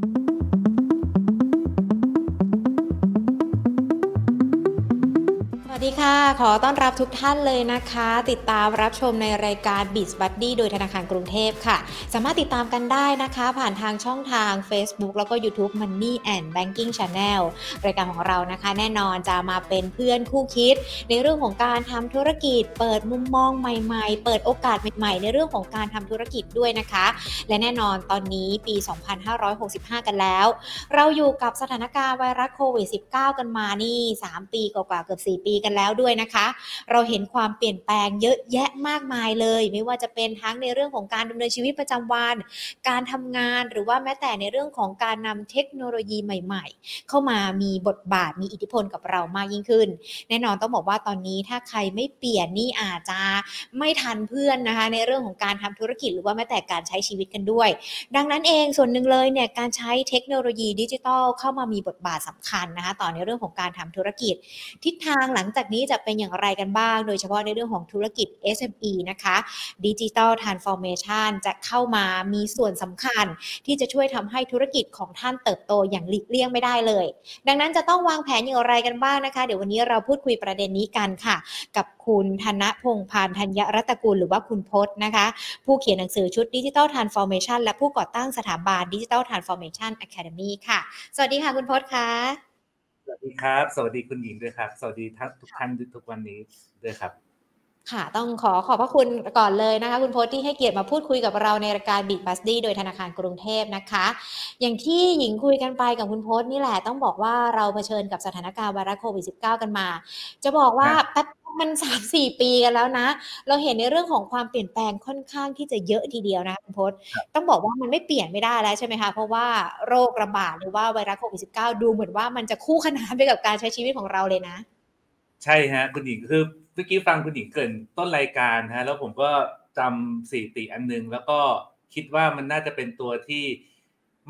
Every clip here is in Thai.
Thank you. ดีค่ะ ขอต้อนรับทุกท่านเลยนะคะ ติดตามรับชมในรายการ b i z Buddy โดยธนาคารกรุงเทพค่ะ สามารถติดตามกันได้นะคะ ผ่านทางช่องทาง Facebook แล้วก็ YouTube Money and Banking Channel รายการของเรานะคะ แน่นอนจะมาเป็นเพื่อนคู่คิด ในเรื่องของการทำธุรกิจ เปิดมุมมองใหม่ๆ เปิดโอกาสใหม่ๆ ในเรื่องของการทำธุรกิจด้วยนะคะ และแน่นอนตอนนี้ปี 2565 กันแล้ว เราอยู่กับสถานการณ์ไวรัสโควิด -19 กันมานี่ 3 ปีกว่าเกือบ 4 ปีกันแล้วด้วยนะคะ เราเห็นความเปลี่ยนแปลงเยอะแยะมากมายเลย ไม่ว่าจะเป็นทั้งในเรื่องของการดำเนินชีวิตประจำวัน การทำงานหรือว่าแม้แต่ในเรื่องของการนำเทคโนโลยีใหม่ ๆ เข้ามามีบทบาทมีอิทธิพลกับเรามากยิ่งขึ้น แน่นอนต้องบอกว่าตอนนี้ถ้าใครไม่เปลี่ยนนี่อาจจะไม่ทันเพื่อนนะคะ ในเรื่องของการทำธุรกิจหรือว่าแม้แต่การใช้ชีวิตกันด้วย ดังนั้นเองส่วนหนึ่งเลยเนี่ยการใช้เทคโนโลยีดิจิทัลเข้ามามีบทบาทสำคัญนะคะต่อในเรื่องของการทำธุรกิจ ทิศทางหลังจากากนี้จะเป็นอย่างไรกันบ้าง โดยเฉพาะในเรื่องของธุรกิจ SME นะคะดิจิทัลทรานส์ฟอร์เมชันจะเข้ามามีส่วนสำคัญ ที่จะช่วยทำให้ธุรกิจของท่านเติบโตอย่างหลีกเลี่ยงไม่ได้เลย ดังนั้นจะต้องวางแผนอย่างไรกันบ้างนะคะ เดี๋ยววันนี้เราพูดคุยประเด็นนี้กันค่ะ กับคุณธนพงษ์พานธัญรัตกุลหรือว่าคุณพจน์นะคะ ผู้เขียนหนังสือชุดดิจิทัล transformation และผู้ก่อตั้งสถาบัน Digital Transformation Academy ค่ะ สวัสดีค่ะคุณพจน์ค่ะ สวัสดีครับ สวัสดีคุณหญิงด้วยครับ สวัสดีทุกท่านทุกวันนี้ด้วยครับ ค่ะ ต้องขอขอบพระคุณก่อนเลยนะคะ คุณพจน์ที่ให้เกียรติมาพูดคุยกับเราในรายการบิ g บัสดี้โดยธนาคารกรุงเทพนะคะ อย่างที่หญิงคุยกันไปกับคุณพจน์นี่แหละ ต้องบอกว่าเราเผชิญกับสถานการณ์ไวรัสโควิด -19 กันมา จะบอกว่าครับแป๊บมันสามสี่ปีกันแล้วนะ เราเห็นในเรื่องของความเปลี่ยนแปลงค่อนข้างที่จะเยอะทีเดียวนะคะคุณโพสต้องบอกว่ามันไม่เปลี่ยนไม่ได้แล้วใช่ไหมคะ เพราะว่าโรคระบาดหรือว่าไวรัสโควิด -19 ดูเหมือนว่ามันจะคู่ขนานไปกับการใช้ชีวิตของเราเลยนะ ใช่ฮะคุณหญิงคือ เมื่อกี้ฟังคุณหญิงเกรินต้นรายการฮะแล้วผมก็จำสถิติอันนึง แล้วก็คิดว่ามันน่าจะเป็นตัวที่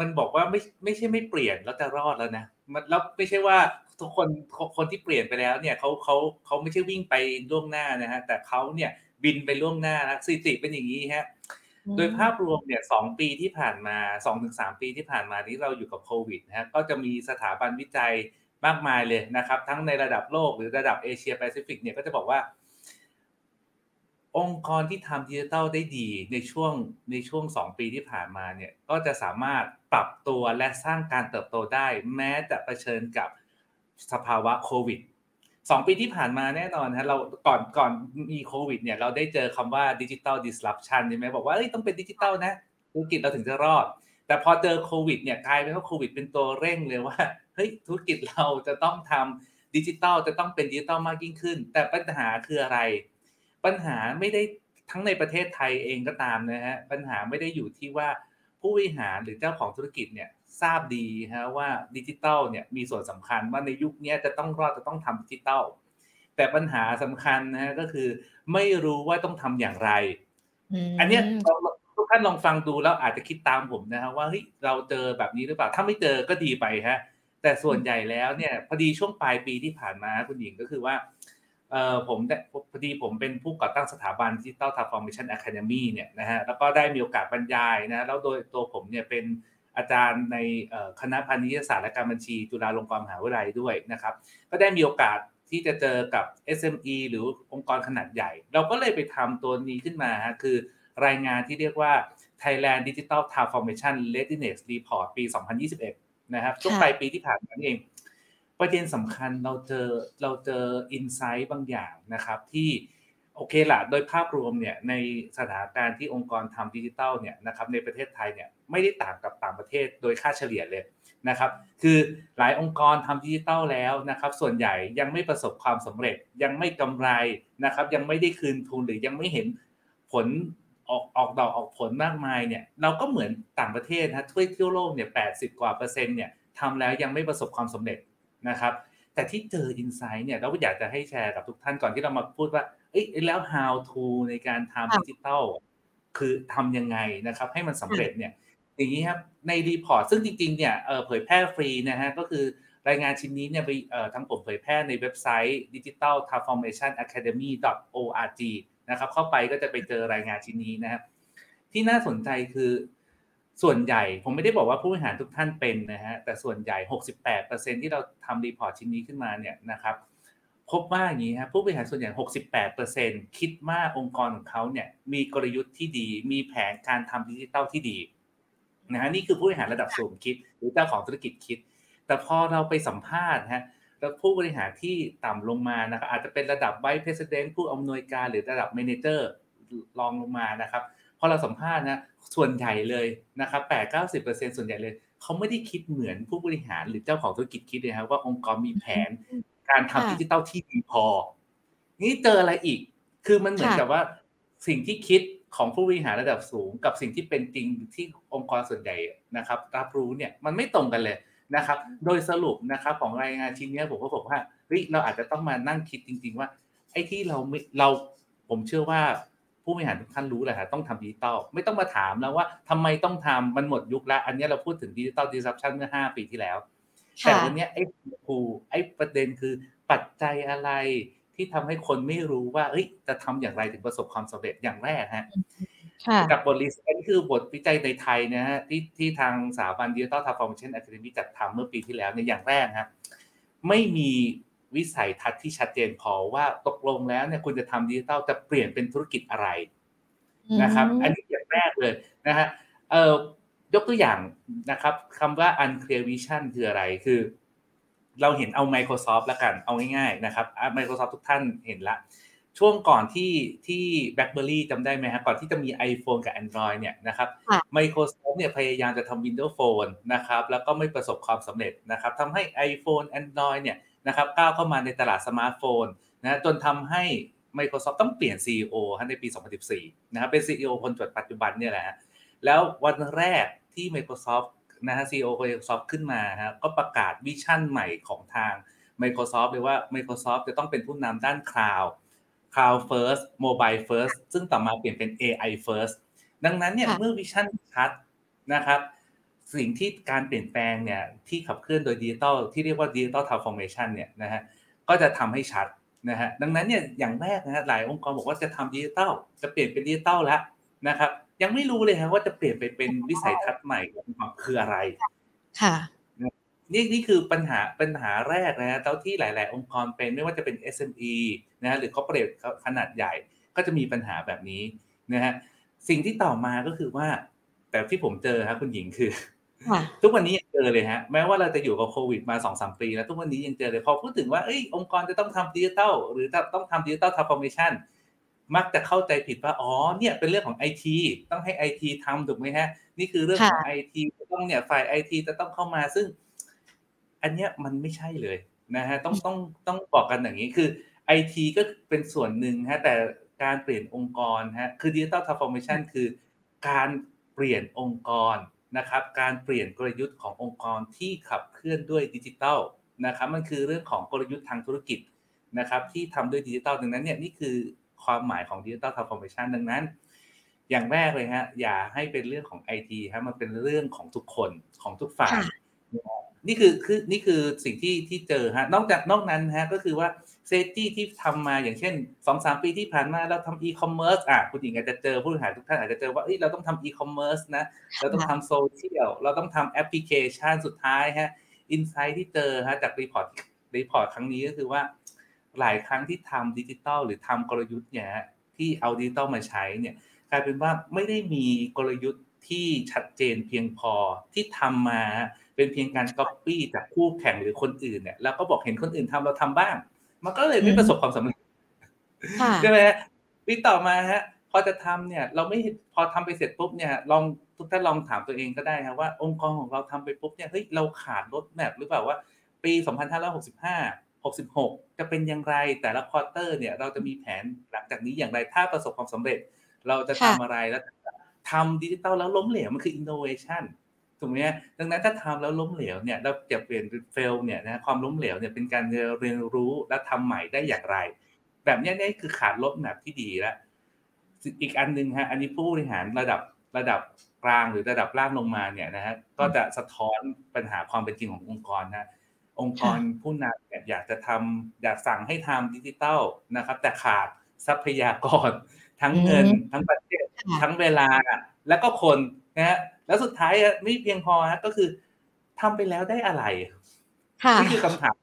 มันบอกว่าไม่ไม่ใช่ไม่เปลี่ยนแล้วจะรอดแล้วนะมันแล้วไม่ใช่ว่าทุกคนคนที่เปลี่ยนไปแล้วเนี่ยเขาเขาเขาไม่ใช่วิ่งไปล่วงหน้านะฮะแต่เขาเนี่ยบินไปล่วงหน้าแล้วสถิติเป็นอย่างนี้ฮะโดยภาพรวมเนี่ยสองปีที่ผ่านมาสองถึงสามปีที่ผ่านมาที่เราอยู่กับโควิดนะฮะก็จะมีสถาบันวิจัย มากมายเลยนะครับ ทั้งในระดับโลกหรือระดับเอเชียแปซิฟิกเนี่ยก็จะบอกว่า องค์กรที่ทำดิจิทัลได้ดีในช่วงในช่วงสองปีที่ผ่านมาเนี่ยก็จะสามารถปรับตัวและสร้างการเติบโตได้ แม้จะเผชิญกับสภาวะโควิดสองปีที่ผ่านมาแน่นอนฮะเราก่อนก่อนมีโควิดเนี่ยเราได้เจอคำว่าดิจิทัลดิสลอปชันใช่ไหมบอกว่าต้องเป็นดิจิทัลนะธุรกิจเราถึงจะรอด แต่พอเจอโควิดเนี่ยกลายเป็นว่าโควิดเป็นตัวเร่งเลยว่า เฮ้ยธุรกิจเราจะต้องทำดิจิทัลจะต้องเป็นดิจิทัลมากยิ่งขึ้น แต่ปัญหาคืออะไร ปัญหาไม่ได้ทั้งในประเทศไทยเองก็ตามนะฮะปัญหาไม่ได้อยู่ที่ว่าผู้บริหารหรือเจ้าของธุรกิจเนี่ยทราบดีฮะว่าดิจิทัลเนี่ยมีส่วนสำคัญว่าในยุคนี้จะต้องรอดจะต้องทำดิจิทัลแต่ปัญหาสำคัญนะฮะก็คือ ไม่รู้ว่าต้องทำอย่างไร อันเนี้ยทุกท่านลองฟังดูแล้วอาจจะคิดตามผมนะฮะว่าเฮ้ยเราเจอแบบนี้หรือเปล่าถ้าไม่เจอก็ดีไปฮะ แต่ส่วนใหญ่แล้วเนี่ยพอดีช่วงปลายปีที่ผ่านมาคุณหญิงก็คือว่าเออผมพอดีผมเป็นผู้ก่อตั้งสถาบัน Digital Transformation Academy เนี่ยนะฮะแล้วก็ได้มีโอกาสบรรยายนะแล้วโดยตัวผมเนี่ยเป็นอาจารย์ในคณะพาณิชยศาสตร์และการบัญชีจุฬาลงกรณ์มหาวิทยาลัยด้วยนะครับก็ได้มีโอกาสที่จะเจอกับ SME หรือองค์กรขนาดใหญ่ เราก็เลยไปทำตัวนี้ขึ้นมาฮะคือรายงานที่เรียกว่า Thailand Digital Transformation Readiness Report ปี 2021 นะครับช่วงปลายปีที่ผ่านมาเอง ประเด็นสำคัญเราเจอเราเจออินไซต์บางอย่างนะครับ ที่โอเคละโดยภาพรวมเนี่ยในสถานการณ์ที่องค์กรทำดิจิทัลเนี่ยนะครับในประเทศไทยเนี่ยไม่ได้ต่างกับต่างประเทศโดยค่าเฉลี่ยเลยนะครับ คือหลายองค์กรทำดิจิทัลแล้วนะครับ ส่วนใหญ่ยังไม่ประสบความสำเร็จยังไม่กำไรนะครับ ยังไม่ได้คืนทุนหรือยังไม่เห็นผล ออกออกดอกออกผลมากมายเนี่ยเราก็เหมือนต่างประเทศนะทั่วทั่วโลกเนี่ยแปดสิบกว่าเปอร์เซ็นต์เนี่ยทำแล้วยังไม่ประสบความสำเร็จนะครับแต่ที่เจออินไซต์เนี่ยเราก็อยากจะให้แชร์กับทุกท่านก่อนที่เรามาพูดว่าเอ้ยแล้ว how to ในการทำดิจิทัลคือทำยังไงนะครับ ให้มันสำเร็จเนี่ยอย่างนี้ครับในรีพอร์ตซึ่งจริงๆเนี่ยเผยแพร่ฟรีนะฮะก็คือรายงานชิ้นนี้เนี่ยไปทั้งผมเผยแพร่ในเว็บไซต์ digital transformation academy org นะครับ เข้าไปก็จะไปเจอรายงานชิ้นนี้นะครับ ที่น่าสนใจคือส่วนใหญ่ผมไม่ได้บอกว่าผู้บริหารทุกท่านเป็นนะฮะแต่ส่วนใหญ่ 68%ที่เราทำ report ชิ้นนี้ขึ้นมาเนี่ยนะครับ พบว่าอย่างนี้ครับผู้บริหารส่วนใหญ่ 68%คิดว่าองค์กรของเขาเนี่ยมีกลยุทธ์ที่ดี มีแผนการทำดิจิทัลที่ดีนะฮะนี่คือผู้บริหารระดับสูงคิด หรือเจ้าของธุรกิจคิด แต่พอเราไปสัมภาษณ์ฮะ แล้วผู้บริหารที่ต่ำลงมานะครับอาจจะเป็นระดับ vice president ผู้อำนวยการหรือระดับ manager รองลงมานะครับพอเราสัมภาษณ์นะส่วนใหญ่เลยนะครับแปดเก้าสิบเปอร์เซ็นส่วนใหญ่เลยเขาไม่ได้คิดเหมือนผู้บริหารหรือเจ้าของธุรกิจคิดเลยครับว่าองค์กรมีแผน การทำดิจิตอลที่ดีพอ นี่เจออะไรอีก คือมันเหมือนกับว่าสิ่งที่คิดของผู้บริหารระดับสูง กับสิ่งที่เป็นจริงที่องค์กรส่วนใหญ่นะครับ รับรู้เนี่ยมันไม่ตรงกันเลย นะครับ โดยสรุปนะครับของรายงานชิ้นนี้ผมก็บอกว่าเฮ้ยเราอาจจะต้องมานั่งคิดจริง ๆ ว่า ไอ้ที่เราไม่เราผมเชื่อว่าผู้บริหารทุกท่านรู้แหละฮะต้องทำดิจิตอลไม่ต้องมาถามแล้วว่าทำไมต้องทำมันหมดยุคแล้ว อันนี้เราพูดถึงดิจิตอล disruption เมื่อ 5 ปีที่แล้ว แต่วันนี้ไอ้ครูไอ้ประเด็นคือปัจจัยอะไรที่ทำให้คนไม่รู้ว่าเอ้ยจะทำอย่างไรถึงประสบความสำเร็จอย่างแรกฮะ กับบท research คือบทวิจัยในไทยนะฮะที่ที่ทางสถาบัน Digital Transformation Academy จัดทำเมื่อปีที่แล้วในอย่างแรกฮะไม่มีวิสัยทัศน์ที่ชัดเจนพอว่าตกลงแล้วเนี่ยคุณจะทำดิจิตอลจะเปลี่ยนเป็นธุรกิจอะไรนะครับ อันนี้อย่างแรกเลยนะฮะเอ่อยกตัวอย่างนะครับคำว่า unclear vision คืออะไรคือ เราเห็นเอา Microsoft แล้วกันเอาง่ายๆนะครับ Microsoft ทุกท่านเห็นละ ช่วงก่อนที่ที่ BlackBerry จำได้ไหมฮะก่อนที่จะมี iPhone กับ Android เนี่ยนะครับ Microsoft เนี่ยพยายามจะทำ Windows Phone นะครับแล้วก็ไม่ประสบความสำเร็จนะครับทำให้ iPhone Android เนี่ยนะครับก้าวเข้ามาในตลาดสมาร์ทโฟนนะจนทำให้ Microsoft ต้องเปลี่ยน CEO ในปี 2014 นะครับเป็น CEO คนจนปัจจุบันเนี่ยแหละแล้ววันแรกที่ Microsoft นะฮะ CEO Microsoft ขึ้นมาฮะก็ประกาศ vision ใหม่ของทาง Microsoft เลยว่า Microsoft จะต้องเป็นผู้นำด้าน Cloud Cloud First Mobile First ซึ่งต่อมาเปลี่ยนเป็น AI First ดังนั้นเนี่ยเมื่อ visionชัดนะครับ สิ่งที่การเปลี่ยนแปลงเนี่ยที่ขับเคลื่อนโดยดิจิตอลที่เรียกว่าดิจิตอล transformation เนี่ยนะฮะก็จะทำให้ชัดนะฮะดังนั้นเนี่ยอย่างแรกนะฮะหลายองค์กรบอกว่าจะทำดิจิตอลจะเปลี่ยนเป็นดิจิตอลแล้วนะครับ ยังไม่รู้เลยครับว่าจะเปลี่ยนไปเป็นวิสัยทัศน์ใหม่ของคืออะไรค่ะ นี่นี่คือปัญหาปัญหาแรกนะฮะเท่าที่หลาย ๆ องค์กรเป็นไม่ว่าจะเป็น SME นะฮะหรือ corporate ขนาดใหญ่ก็จะมีปัญหาแบบนี้นะฮะสิ่งที่ต่อมาก็คือว่า แต่ที่ผมเจอครับคุณหญิงคือ ทุกวันนี้ยังเจอเลยฮะแม้ว่าเราจะอยู่กับโควิดมาสองสามปีแล้วทุกวันนี้ยังเจอเลยพอพูดถึงว่าเอ้ยองค์กรจะต้องทำดิจิทัลหรือต้องทำดิจิทัลทรานส์ฟอร์เมชันมักจะเข้าใจผิดว่าอ๋อเนี่ยเป็นเรื่องของไอทีต้องให้ไอทีทำถูกไหมฮะนี่คือเรื่องของไอทีต้องเนี่ยฝ่ายไอทีจะต้องเข้ามาซึ่ง อันเนี้ยมันไม่ใช่เลยนะฮะต้องต้องต้องบอกกันอย่างนี้คือไอทีก็เป็นส่วนหนึ่งฮะแต่การเปลี่ยนองค์กรฮะคือดิจิตอล transformation คือการเปลี่ยนองค์กรนะครับการเปลี่ยนกลยุทธ์ขององค์กรที่ขับเคลื่อนด้วยดิจิตอลนะครับมันคือเรื่องของกลยุทธ์ทางธุรกิจนะครับที่ทำด้วยดิจิตอลดังนั้นเนี่ยนี่คือความหมายของดิจิตอล transformation ดังนั้น อย่างแรกเลยฮะอย่าให้เป็นเรื่องของไอทีฮะมันเป็นเรื่องของทุกคนของทุกฝ่าย นี่คือคือนี่คือสิ่งที่ที่เจอฮะนอกจากนอกนั้นฮะก็คือว่า strategy ที่ทำมาอย่างเช่นสองสามปีที่ผ่านมาเราทำอีคอมเมิร์ซอะคุณหญิงอาจจะเจอผู้บริหารทุกท่านอาจจะเจอว่าเอ้ยเราต้องทำอีคอมเมิร์ซนะเราต้องทำโซเชียลเราต้องทำแอปพลิเคชันสุดท้ายฮะ insight ที่เจอฮะจาก report report ครั้งนี้ก็คือว่า หลายครั้งที่ทำดิจิตอลหรือทำกลยุทธ์เนี่ยที่เอาดิจิตอลมาใช้เนี่ยกลายเป็นว่าไม่ได้มีกลยุทธ์ ที่ชัดเจนเพียงพอที่ทำมาเป็นเพียงการก๊อปปี้จากคู่แข่งหรือคนอื่นเนี่ยแล้วก็บอกเห็นคนอื่นทำเราทำบ้าง มันก็เลยไม่ประสบความสำเร็จใช่ไหมปีต่อมาฮะพอจะทำเนี่ย เราไม่พอทำไปเสร็จปุ๊บเนี่ย ลองทุกท่านลองถามตัวเองก็ได้ครับว่าองค์กรของเราทำไปปุ๊บเนี่ยเฮ้ยเราขาดรถแมพหรือเปล่าว่า ปี 2565 66 จะเป็นอย่างไรแต่ละ quarter เนี่ย เราจะมีแผนหลังจากนี้อย่างไรถ้าประสบความสำเร็จ เราจะทำอะไรแล้ว ทำดิจิตอลแล้วล้มเหลวมันคืออินโนเวชันถูกไหมดังนั้นถ้าทำแล้วล้มเหลวเนี่ยเราจะเปลี่ยน fail เนี่ยนะความล้มเหลวเนี่ยเป็นการเรียนรู้และทำใหม่ได้อย่างไร แบบนี้นี่คือคาดโรดแมปที่ดีแล้วอีกอันนึงฮะอันนี้ผู้บริหารระดับระดับกลางหรือระดับล่างลงมาเนี่ยนะฮะก็จะสะท้อนปัญหาความเป็นจริงขององค์กรนะองค์กรผู้นำเนี่ยอยากจะทำอยากสั่งให้ทำดิจิตอลนะครับ แต่ขาดทรัพยากรทั้งเงินทั้งประเทศ ทั้งเวลาแล้วก็คนนะฮะแล้วสุดท้ายไม่เพียงพอฮะก็คือทำไปแล้วได้อะไรค่ะนี่คือคำถาม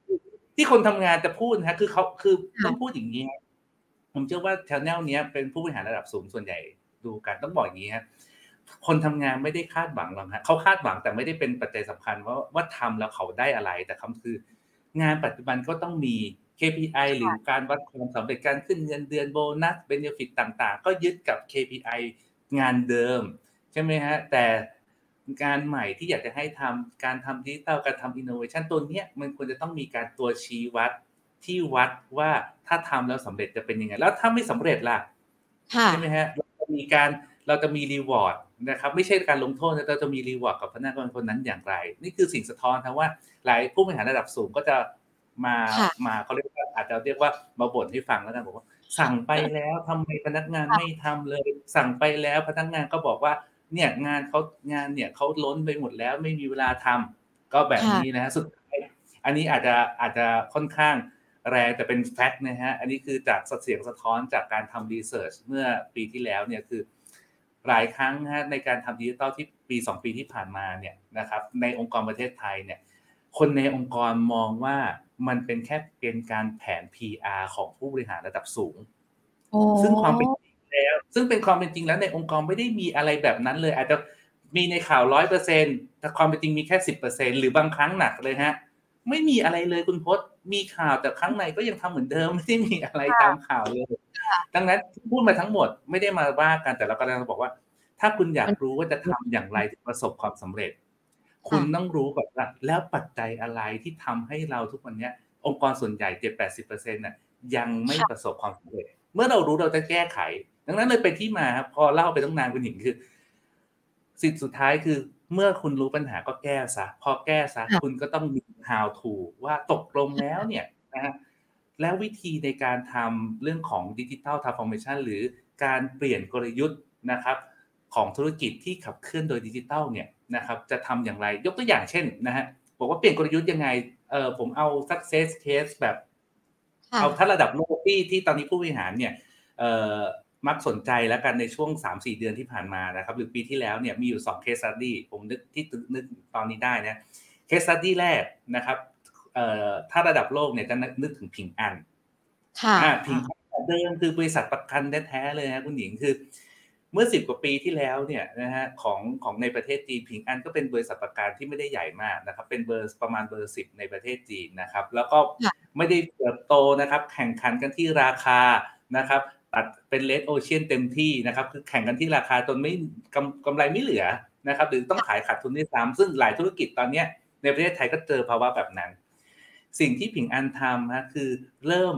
ที่คนทำงานจะพูดนะคือเขาคือค่ะต้องพูดอย่างนี้ฮะผมเชื่อว่าช anel เนี้ยเป็นผู้บริหารระดับสูงส่วนใหญ่ดูกันต้องบอกอย่างนี้ฮะคนทำงานไม่ได้คาดหวังหรอกฮะเขาคาดหวังแต่ไม่ได้เป็นปัจจัยสำคัญว่าว่าทำแล้วเขาได้อะไร แต่คำคือ งานปัจจุบันก็ต้องมี KPI หรือการวัดความสำเร็จการขึ้นเงินเดือนโบนัส benefit ต่างๆ ก็ยึดกับ KPI งานเดิม ใช่ไหมฮะ แต่งานใหม่ที่อยากจะให้ทำการทำดิจิตอลการทำอินโนเวชันตัวเนี้ยมันควรจะต้องมีการตัวชี้วัดที่วัดว่าถ้าทำแล้วสำเร็จจะเป็นยังไง แล้วถ้าไม่สำเร็จล่ะค่ะใช่ไหมฮะเราจะมีการเราจะมี reward นะครับไม่ใช่การลงโทษแต่เราจะมี reward กับพนักงานคนนั้นอย่างไร นี่คือสิ่งสะท้อนนะว่าหลายผู้บริหารระดับสูงก็จะ มาค่ะมาเขาเรียกว่าอาจจะเรียกว่ามาบ่นให้ฟังแล้วกันบอกว่า สั่งไปแล้วทำไมพนักงานไม่ทำเลย สั่งไปแล้วพนักงานก็บอกว่า เนี่ยงานเขางานเนี่ยเขาล้นไปหมดแล้วไม่มีเวลาทำก็แบบนี้นะฮะสุดท้ายอันนี้อาจจะอาจจะค่อนข้างแรงแต่เป็นแฟกต์นะฮะ อันนี้คือจากเสียงสะท้อนจากการทำรีเสิร์ชเมื่อปีที่แล้วเนี่ยคือหลายครั้งนะฮะในการทำดิจิตอลที่ปี 2 ปีที่ผ่านมาเนี่ยนะครับในองค์กรประเทศไทยเนี่ยคนในองค์กรมองว่า มันเป็นแค่เป็นการแผน PR ของผู้บริหารระดับสูงโอ้ซึ่งความเป็นจริงแล้ว ซึ่งเป็นความเป็นจริงแล้วในองค์กรไม่ได้มีอะไรแบบนั้นเลย อาจจะมีในข่าวร้อยเปอร์เซ็นแต่ความเป็นจริงมีแค่สิบเปอร์เซ็นหรือบางครั้งหนักเลยฮะ ไม่มีอะไรเลยคุณพศมีข่าวแต่ข้างในก็ยังทำเหมือนเดิมไม่ได้มีอะไรตามข่าวเลย ดังนั้นพูดมาทั้งหมดไม่ได้มาว่ากันแต่เรากำลังบอกว่า ถ้าคุณอยากรู้ว่าจะทำอย่างไรถึงประสบความสำเร็จ คุณต้องรู้ก่อนว่าแล้วปัจจัยอะไรที่ทำให้เราทุกวันเนี้ยองค์กรส่วนใหญ่เจ็ดแปดสิบเปอร์เซ็นต์น่ะยังไม่ประสบความสำเร็จเมื่อเรารู้เราจะแก้ไข ดังนั้นเลยเป็นที่มาครับพอเล่าไปตั้งนานคุณหญิงคือ สิ่งสุดท้ายคือเมื่อคุณรู้ปัญหาก็แก้ซะพอแก้ซะค่ะคุณก็ต้องมี how to ว่าตกลงแล้วเนี่ยนะฮะแล้ววิธีในการทำเรื่องของดิจิ t a ลทรานส์ฟอร์เมชันหรือการเปลี่ยนกลยุทธ์นะครับ ของธุรกิจที่ขับเคลื่อนโดยดิจิทัลเนี่ย นะครับจะทำอย่างไรยกตัวอย่างเช่นนะฮะบอกว่าเปลี่ยนกลยุทธ์ยังไงเออผมเอา success case แบบค่ะเอาถ้าระดับโลกที่ที่ตอนนี้ผู้บริหารเนี่ยเอ่อมักสนใจแล้วกันในช่วง 3-4 เดือนที่ผ่านมานะครับ หรือปีที่แล้วเนี่ยมีอยู่ 2 case study ผมนึกที่นึกตอนนี้ได้นะ case study แรกนะครับเอ่อถ้าระดับโลกเนี่ยจะนึกถึงพิงอันค่ะอ่าพิงอันเดิมคือบริษัทประกันแท้ๆเลยนะคุณหญิงคือ เมื่อสิบกว่าปีที่แล้วเนี่ยนะฮะของของในประเทศจีนพิงอันก็เป็นบริษัทประกันที่ไม่ได้ใหญ่มากนะครับ เป็นเบอร์ประมาณเบอร์สิบในประเทศจีนนะครับ แล้วก็ค่ะไม่ได้เติบโตนะครับ แข่งขันกันที่ราคานะครับตัดเป็นเลดโอเชียนเต็มที่นะครับ คือแข่งกันที่ราคาจนไม่กำกำไรไม่เหลือนะครับ หรือต้องขายขาดทุนด้วยซ้ำซึ่งหลายธุรกิจตอนเนี้ยในประเทศไทยก็เจอภาวะแบบนั้น สิ่งที่ผิงอันทำฮะคือเริ่ม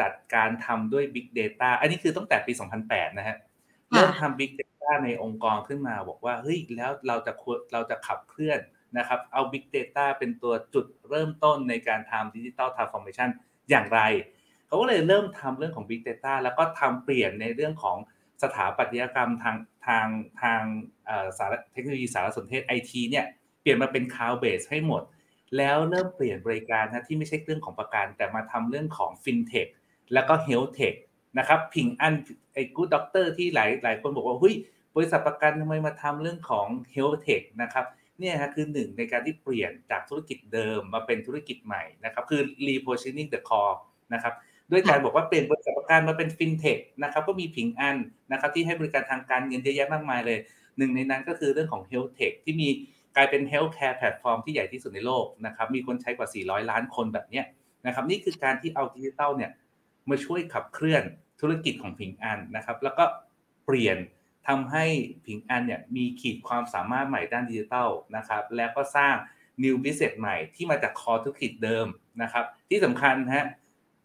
จัดการทำด้วย Big Data อันนี้คือตั้งแต่ปี 2008 นะฮะค่ะ เริ่มทำ Big Data ในองค์กรขึ้นมาบอกว่าเฮ้ยแล้วเราจะเราจะขับเคลื่อนนะครับเอา Big Data เป็นตัวจุดเริ่มต้นในการทำ Digital Transformation อย่างไร เขาก็เลยเริ่มทำเรื่องของ Big Data แล้วก็ทำเปลี่ยนในเรื่องของสถาปัตยกรรมทางทางทางเอ่อสารเทคโนโลยีสารสนเทศไอทีเนี่ยเปลี่ยนมาเป็น Cloud Base ให้หมด แล้วเริ่มเปลี่ยนบริการนะที่ไม่ใช่เรื่องของประกัน แต่มาทำเรื่องของ FinTech แล้วก็ HealthTech นะครับผิงอันไอ้ Good Doctor ที่หลายหลายคนบอกว่าเฮ้ยบริษัทประกันทำไมมาทำเรื่องของ HealthTech นะครับเนี่ยฮะคือหนึ่งในการที่เปลี่ยนจากธุรกิจเดิมมาเป็นธุรกิจใหม่นะครับคือ repositioning the core นะครับด้วยการบอกว่าเปลี่ยนบริษัทประกันมาเป็น FinTech นะครับก็มีผิงอันนะครับที่ให้บริการทางการเงินเยอะแยะมากมายเลย หนึ่งในนั้นก็คือเรื่องของ HealthTech ที่มีกลายเป็น Healthcare Platform ที่ใหญ่ที่สุดในโลกนะครับมีคนใช้กว่า 400 ล้านคนแบบเนี้ยนะครับนี่คือการที่เอาดิจิทัลเนี่ยมาช่วยขับเคลื่อน ธุรกิจของผิงอันนะครับ แล้วก็เปลี่ยนทำให้ผิงอันเนี่ยมีขีดความสามารถใหม่ด้านดิจิทัลนะครับ แล้วก็สร้าง New Business ใหม่ที่มาจากคอธุรกิจเดิมนะครับ ที่สำคัญฮะ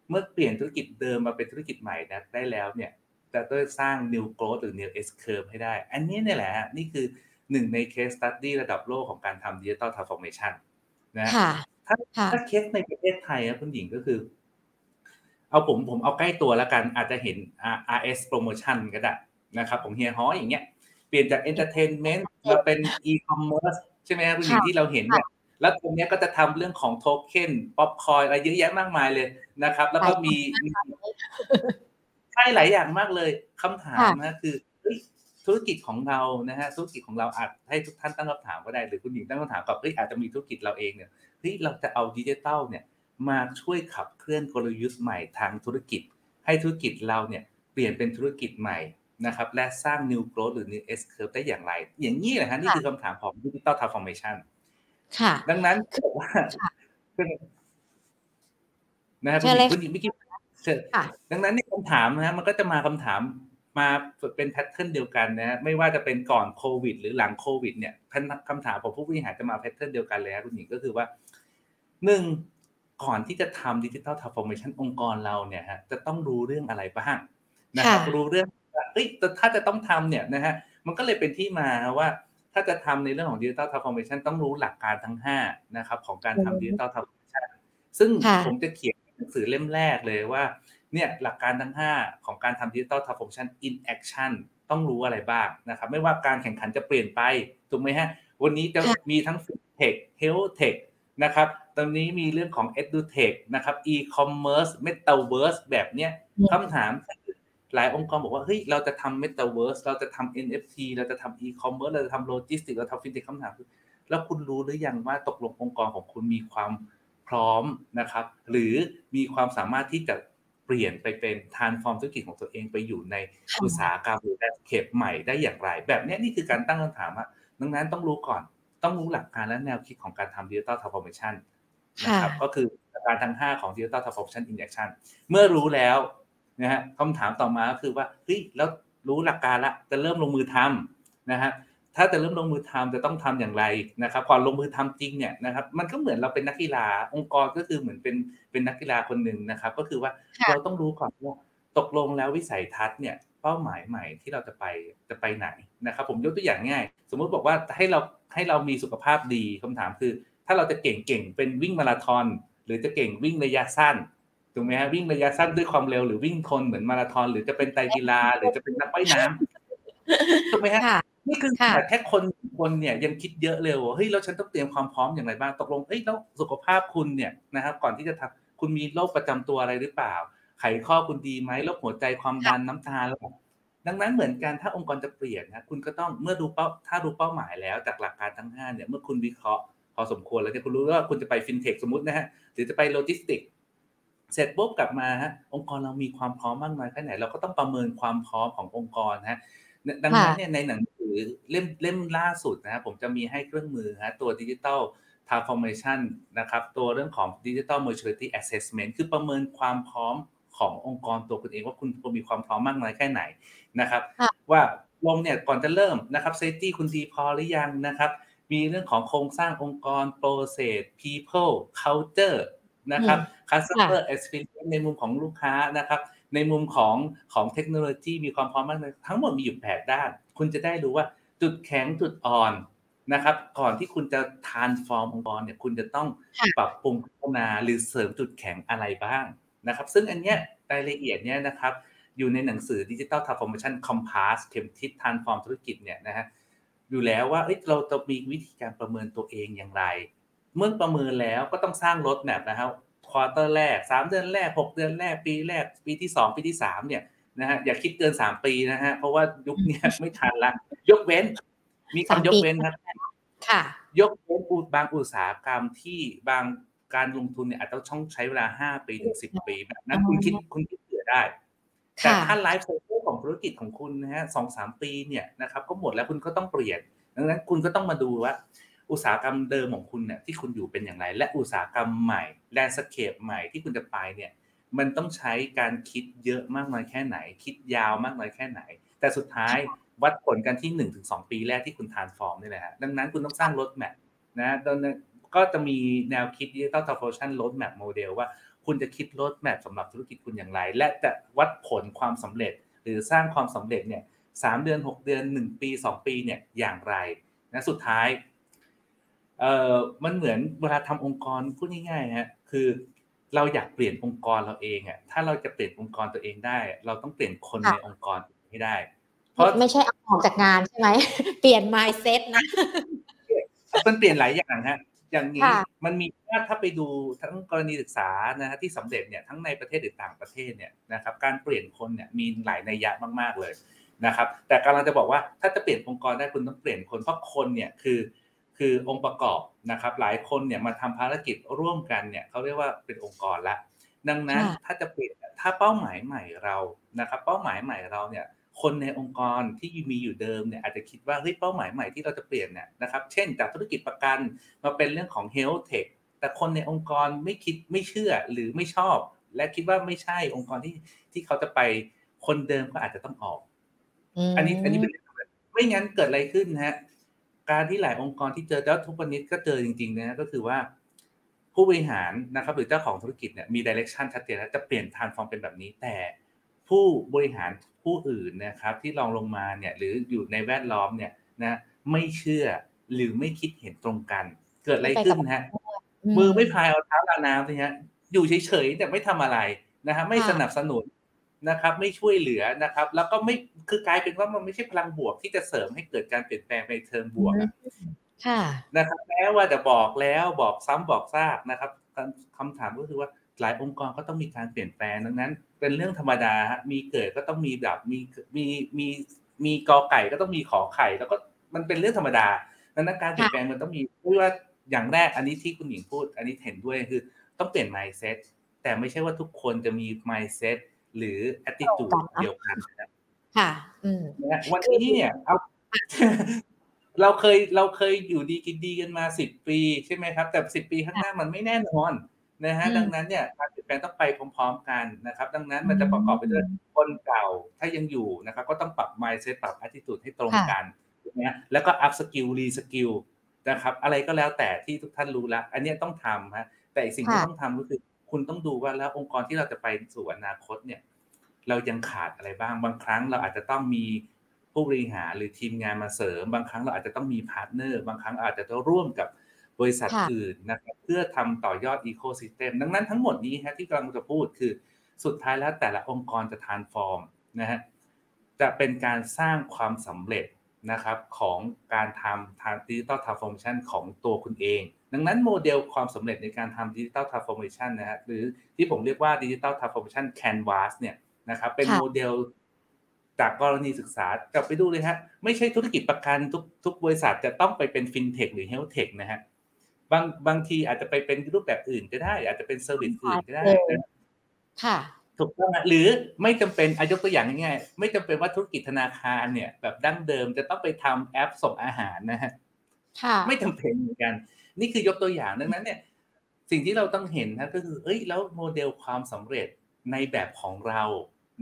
เมื่อเปลี่ยนธุรกิจเดิมมาเป็นธุรกิจใหม่นะได้แล้วเนี่ยจะต้องสร้าง New Growth หรือ New S Curve ให้ได้ อันนี้เนี่ยแหละฮะนี่คือหนึ่งใน case study ระดับโลกของการทำ Digital Transformation นะค่ะถ้าค่ะถ้าเคสในประเทศไทยนะคุณหญิงก็คือ เอาผมผมเอาใกล้ตัวแล้วกันอาจจะเห็น R- RS Promotion ก็ได้นะครับของเฮียฮออย่างเงี้ยเปลี่ยนจาก Entertainment มาเป็น E-commerce ใช่ไหมครับคุณหญิงค่ะที่เราเห็นเนี่ยแล้วตรงเนี้ยก็จะทำเรื่องของโทเค็นป๊อปคอยอะไรเยอะแยะมากมายเลยนะครับ แล้วก็มีมีใช่หลายอย่างมากเลยคำถามนะคือเฮ้ยธุธุรกิจของเรานะฮะธุรกิจของเราอาจให้ทุกท่านตั้งคำถามก็ได้หรือคุณหญิงตั้งคำถามกับเฮ้ยอาจจะมีธุรกิจเราเองเนี่ยเฮ้ยเราจะเอาดิจิทัลเนี่ย มาช่วยขับเคลื่อนกลยุทธ์ใหม่ทางธุรกิจ ให้ธุรกิจเราเนี่ยเปลี่ยนเป็นธุรกิจใหม่นะครับและสร้าง new growth หรือ new S curve ได้อย่างไร อย่างนี้แหละฮะนี่คือคำถามของ digital transformation ค่ะ ดังนั้นบอกว่าเป็นนะครับเชิญเลยคุณหญิงเมื่อกี้เชิญค่ะดังนั้นนี่คำถามนะฮะมันก็จะมาคำถามมาเป็น pattern เดียวกันนะฮะไม่ว่าจะเป็นก่อนโควิด หรือหลังโควิด เนี่ยคำถามของผู้บริหารจะมา pattern เดียวกันเลยครับคุณหญิงก็คือว่าหนึ่ง ก่อนที่จะทำ digital transformation องค์กรเราเนี่ยฮะจะต้องรู้เรื่องอะไรบ้างนะครับค่ะรู้เรื่องว่าเอ้ยแต่ถ้าจะต้องทำเนี่ยนะฮะมันก็เลยเป็นที่มาว่าถ้าจะทำในเรื่องของ digital transformation ต้องรู้หลักการทั้ง5นะครับของการอืมทำ digital transformation ซึ่งค่ะผมจะเขียนหนังสือเล่มแรกเลยว่าเนี่ยหลักการทั้ง 5 ของการทำ digital transformation in action ต้องรู้อะไรบ้างนะครับไม่ว่าการแข่งขันจะเปลี่ยนไปถูกไหมฮะวันนี้จะค่ะมีทั้ง FinTech HealthTech นะครับต อนนี้มีเรื่องของ EduTech นะครับ E-commerce Metaverse แบบเนี้ยอืมคำถามคือหลายองค์กรบอกว่าเฮ้ยเราจะทำ Metaverse เราจะทำ NFT เราจะทำ E-commerce เราจะทำ Logistics เราทำ FinTech คำถามคือแล้วคุณรู้หรือยังว่าตกลงองค์กรของคุณมีความพร้อมนะครับ หรือมีความสามารถที่จะเปลี่ยนไปเป็นทานฟอร์มธุรกิจของตัวเองไปอยู่ในค่ะอุตสาหกรรมหรือ landscape ใหม่ได้อย่างไร แบบเนี้ยนี่คือการตั้งคำถามว่าดังนั้นต้องรู้ก่อนต้องรู้หลักการและแนวคิดของการทำ digital transformation นะครับค่ะก็คือหลักการทั้ง 5 ของดิจิตอลทรานส์ฟอร์เมชันอินเ c คชั่นเมื่อรู้แล้วนะฮะคำถามต่อมาก็คือว่าเฮ้ยแล้วรู้หลักการละจะเริ่มลงมือทำนะฮะถ้าจะเริ่มลงมือทำจะต้องทำอย่างไรนะครับก่อนลงมือทำจริงเนี่ยนะครับมันก็เหมือนเราเป็นนักกีฬาองค์กรก็คือเหมือนเป็นเป็นนักกีฬาคนหนึ่งนะครับ ก็คือว่าค่ะเราต้องรู้ก่อนว่าตกลงแล้ววิสัยทัศน์เนี่ยเป้าหมายใหม่ที่เราจะไปจะไปไหนนะครับ ผมยกตัวอย่างง่าย สมมุติบอกว่าให้เราให้เรามีสุขภาพดีคำถามคือ ถ้าเราจะเก่งเก่งเป็นวิ่งมาราธอน หรือจะเก่งวิ่งระยะสั้นถูกไหมฮะวิ่งระยะสั้นด้วยความเร็วหรือวิ่งคนเหมือนมาราธอน หรือจะเป็นไตรกีฬาหรือจะเป็นนักว่ายน้ำถูกไหมฮะค่ะนี่คือค่ะแต่แค่คนคนเนี่ยยังคิดเยอะเลยว่าเฮ้ยแล้วฉันต้องเตรียมความพร้อมอย่างไรบ้างตกลงเฮ้ยแล้วสุขภาพคุณเนี่ยนะครับก่อนที่จะทำคุณมีโรคประจำตัวอะไรหรือเปล่า ไขข้อคุณดีไหมโรคหัวใจความดันน้ำตาลแล้วดังนั้นเหมือนกันถ้าองค์กรจะเปลี่ยนนะคุณก็ต้องเมื่อดูเป้าถ้ารู้เป้าหมายแล้วจากหลักการทั้ง5เนี่ยเมื่อคุณวิเคราะห์ พอสมควรแล้วเนี่ยคุณรู้ว่าคุณจะไปฟินเทคสมมตินะฮะหรือจะไปโลจิสติกเสร็จปุ๊บกลับมาฮะองค์กรเรามีความพร้อมมากน้อยแค่ไหน เราก็ต้องประเมินความพร้อมขององค์กรฮะดังนั้นเนี่ยในหนังสือเล่มเล่มล่าสุดนะครับผมจะมีให้เครื่องมือฮะตัวดิจิ t a ล transformation นะครับตัวเรื่องของ digital maturity assessment คือประเมินความพร้อมขององค์กรตัวคุณเองว่าคุณคุณมีความพร้อมมากน้อยแค่ไหนนะครับค่ะว่าลงเนี่ยก่อนจะเริ่มนะครับ safety คุณดีพอหรือยังนะครับ มีเรื่องของโครงสร้างองค์กร process people culture นะครับ customer experience ในมุมของลูกค้านะครับ ในมุมของของเทคโนโลยีมีความพร้อมมากเลยทั้งหมดมีอยู่แปดด้าน คุณจะได้รู้ว่าจุดแข็งจุดอ่อนนะครับ ก่อนที่คุณจะ transform องค์กรเนี่ยคุณจะต้องค่ะปรับปรุงพัฒนาหรือเสริมจุดแข็งอะไรบ้างนะครับ ซึ่งอันเนี้ยรายละเอียดเนี้ยนะครับ อยู่ในหนังสือ Digital Transformation Compass เข็มทิศ transform ธุรกิจเนี่ยนะฮะ อยู่แล้วว่าเอ้ยเราจะมีวิธีการประเมินตัวเองอย่างไร เมื่อประเมินแล้วก็ต้องสร้าง roadmap นะครับ quarter แรก 3 เดือนแรก 6 เดือนแรกปีแรก ปีที่ 2 ปีที่3เนี่ยนะฮะอย่าคิดเกิน 3 ปีนะฮะเพราะว่ายุคเนี้ยไม่ทันละยกเว้น มีคำยกเว้นครับค่ะยกเว้นอุบางอุตสาหกรรมที่บางการลงทุนเนี่ยอาจจะต้องใช้เวลา 5 ปีถึง10 ปีแบบนั้นคุณคิดคุณคิดเผื่อได้ แต่ค่ะถ้าไลฟ์ไซเคิลของธุรกิจของคุณนะฮะสองสามปีเนี่ยนะครับก็หมดแล้วคุณก็ต้องเปลี่ยน ดังนั้นคุณก็ต้องมาดูว่า อุตสาหกรรมเดิมของคุณเนี่ยที่คุณอยู่เป็นอย่างไร และอุตสาหกรรมใหม่landscape ใหม่ที่คุณจะไปเนี่ยมันต้องใช้การคิดเยอะมากน้อยแค่ไหน คิดยาวมากน้อยแค่ไหน แต่สุดท้ายวัดผลกันที่ 1 ถึง 2 ปีแรกที่คุณ transform นี่แหละฮะดังนั้นคุณต้องสร้าง roadmap นะดังนั้นก็จะมีแนวคิด Digital Transformation Roadmap Model ว่า คุณจะคิด roadmap สำหรับธุรกิจคุณอย่างไร และจะวัดผลความสำเร็จ หรือสร้างความสำเร็จเนี่ยสามเดือน 6 เดือน 1 ปี 2 ปีเนี่ยอย่างไรนะสุดท้ายเอ่อมันเหมือนเวลาทำองค์กรพูดง่ายๆฮะคือเราอยากเปลี่ยนองค์กรเราเองอะถ้าเราจะเปลี่ยนองค์กรตัวเองได้ เราต้องเปลี่ยนคนค่ะในองค์กรให้ได้ เพราะไม่ใช่เอาออกจากงานใช่ไหมเปลี่ยน mindset นะมันเปลี่ยนหลายอย่างฮะ อย่างนี้ค่ะมันมีถ้าถ้าไปดูทั้งกรณีศึกษานะฮะที่สำเร็จเนี่ยทั้งในประเทศหรือต่างประเทศเนี่ยนะครับการเปลี่ยนคนเนี่ยมีหลายนัยยะมากๆเลยนะครับ แต่กำลังจะบอกว่าถ้าจะเปลี่ยนองค์กรได้คุณต้องเปลี่ยนคนเพราะคนเนี่ยคือคือองค์ประกอบนะครับหลายคนเนี่ยมาทำภารกิจร่วมกันเนี่ยเขาเรียกว่าเป็นองค์กรละดังนั้นถ้าจะเปลี่ยนถ้าเป้าหมายใหม่เรานะครับ เป้าหมายใหม่เราเนี่ย คนในองค์กรที่มีอยู่เดิมเนี่ยอาจจะคิดว่าเฮ้ยเป้าหมายใหม่ที่เราจะเปลี่ยนเนี่ยนะครับเช่นจากธุรกิจประกันมาเป็นเรื่องของ health tech แต่คนในองค์กรไม่คิดไม่เชื่อหรือไม่ชอบ และคิดว่าไม่ใช่องค์กรที่ที่เขาจะไปคนเดิมก็อาจจะต้องออก อันนี้อันนี้เป็นไม่งั้นเกิดอะไรขึ้นฮะการที่หลายองค์กรที่เจอแล้วทุกวันนี้ก็เจอจริงๆนะก็คือว่า ผู้บริหารนะครับหรือเจ้าของธุรกิจเนี่ยมีดิเรกชันชัดเจนแล้วจะเปลี่ยนทานฟอร์มเป็นแบบนี้แต่ ผู้บริหารผู้อื่นนะครับที่ลองลงมาเนี่ยหรืออยู่ในแวดล้อมเนี่ยนะไม่เชื่อหรือไม่คิดเห็นตรงกัน เกิดอะไรขึ้นฮะมือไม่พายเอาเท้าลาน้ำสิฮะอยู่เฉยๆแต่ไม่ทำอะไรนะฮะไม่สนับสนุนนะครับ ไม่ช่วยเหลือนะครับ แล้วก็ไม่คือกลายเป็นว่ามันไม่ใช่พลังบวกที่จะเสริมให้เกิดการเปลี่ยนแปลงในเชิงบวกค่ะนะครับแม้ว่าจะบอกแล้วบอกซ้ำบอกซากนะครับคำถามก็คือว่า หลายองค์กรก็ต้องมีการเปลี่ยนแปลงดังนั้น เป็นเรื่องธรรมดาฮะมีเกิดก็ต้องมีแบบมีมีมีมีกอไก่ก็ต้องมีขอไข่ แล้วก็มันเป็นเรื่องธรรมดาดังนั้นการเปลี่ยนแปลงมันต้องมีเพราะว่าอย่างแรกอันนี้ที่คุณหญิงพูด อันนี้เห็นด้วยคือต้องเปลี่ยน mindset แต่ไม่ใช่ว่าทุกคนจะมี mindset หรือ attitude เดียวกันค่ะอืมวันนี้เนี่ยเอาเราเคยเราเคยอยู่ดีกินดีกันมาสิบปีใช่ไหมครับ แต่สิบปีข้างหน้ามันไม่แน่นอน นะฮะดังนั้นเนี่ยการเปลี่ยนแปลงต้องไปพร้อมๆกันนะครับ ดังนั้นมันจะประกอบไปด้วยคนเก่าถ้ายังอยู่นะครับก็ต้องปรับ mindset ปรับ attitude ให้ตรงกันนะแล้วก็ up skill re skill นะครับอะไรก็แล้วแต่ที่ทุกท่านรู้แล้ว อันนี้ต้องทำฮะแต่สิ่งที่ต้องทำก็คือคุณต้องดูว่าแล้วองค์กรที่เราจะไปสู่อนาคตเนี่ย เรายังขาดอะไรบ้าง บางครั้งเราอาจจะต้องมีผู้บริหารหรือทีมงานมาเสริม บางครั้งเราอาจจะต้องมี partner บางครั้งอาจจะต้องร่วมกับ บริษัทอื่นนะครับเพื่อทำต่อยอด ecosystem ดังนั้นทั้งหมดนี้ฮะที่กำลังจะพูดคือสุดท้ายแล้วแต่ละองค์กรจะ transform นะฮะจะเป็นการสร้างความสำเร็จนะครับของการทำทาง digital transformation ของตัวคุณเอง ดังนั้นโมเดลความสำเร็จในการทำ digital transformation นะฮะหรือที่ผมเรียกว่า digital transformation canvas เนี่ยนะครับเป็นโมเดลจากกรณีศึกษากลับไปดูเลยฮะไม่ใช่ธุรกิจประกันทุกทุกบริษัทจะต้องไปเป็นฟินเทคหรือ HealthTech นะฮะ บางบางทีอาจจะไปเป็นรูปแบบอื่นก็ได้ อาจจะเป็น service อื่นก็ได้ค่ะถูกต้องหรือไม่จำเป็นอะยกตัวอย่างง่ายๆไม่จำเป็นว่าธุรกิจธนาคารเนี่ย แบบดั้งเดิมจะต้องไปทำแอปส่งอาหารนะฮะไม่จำเป็นเหมือนกัน นี่คือยกตัวอย่างดังนั้น เนี่ย สิ่งที่เราต้องเห็นนะก็คือ เอ้ยแล้วโมเดลความสำเร็จในแบบของเรา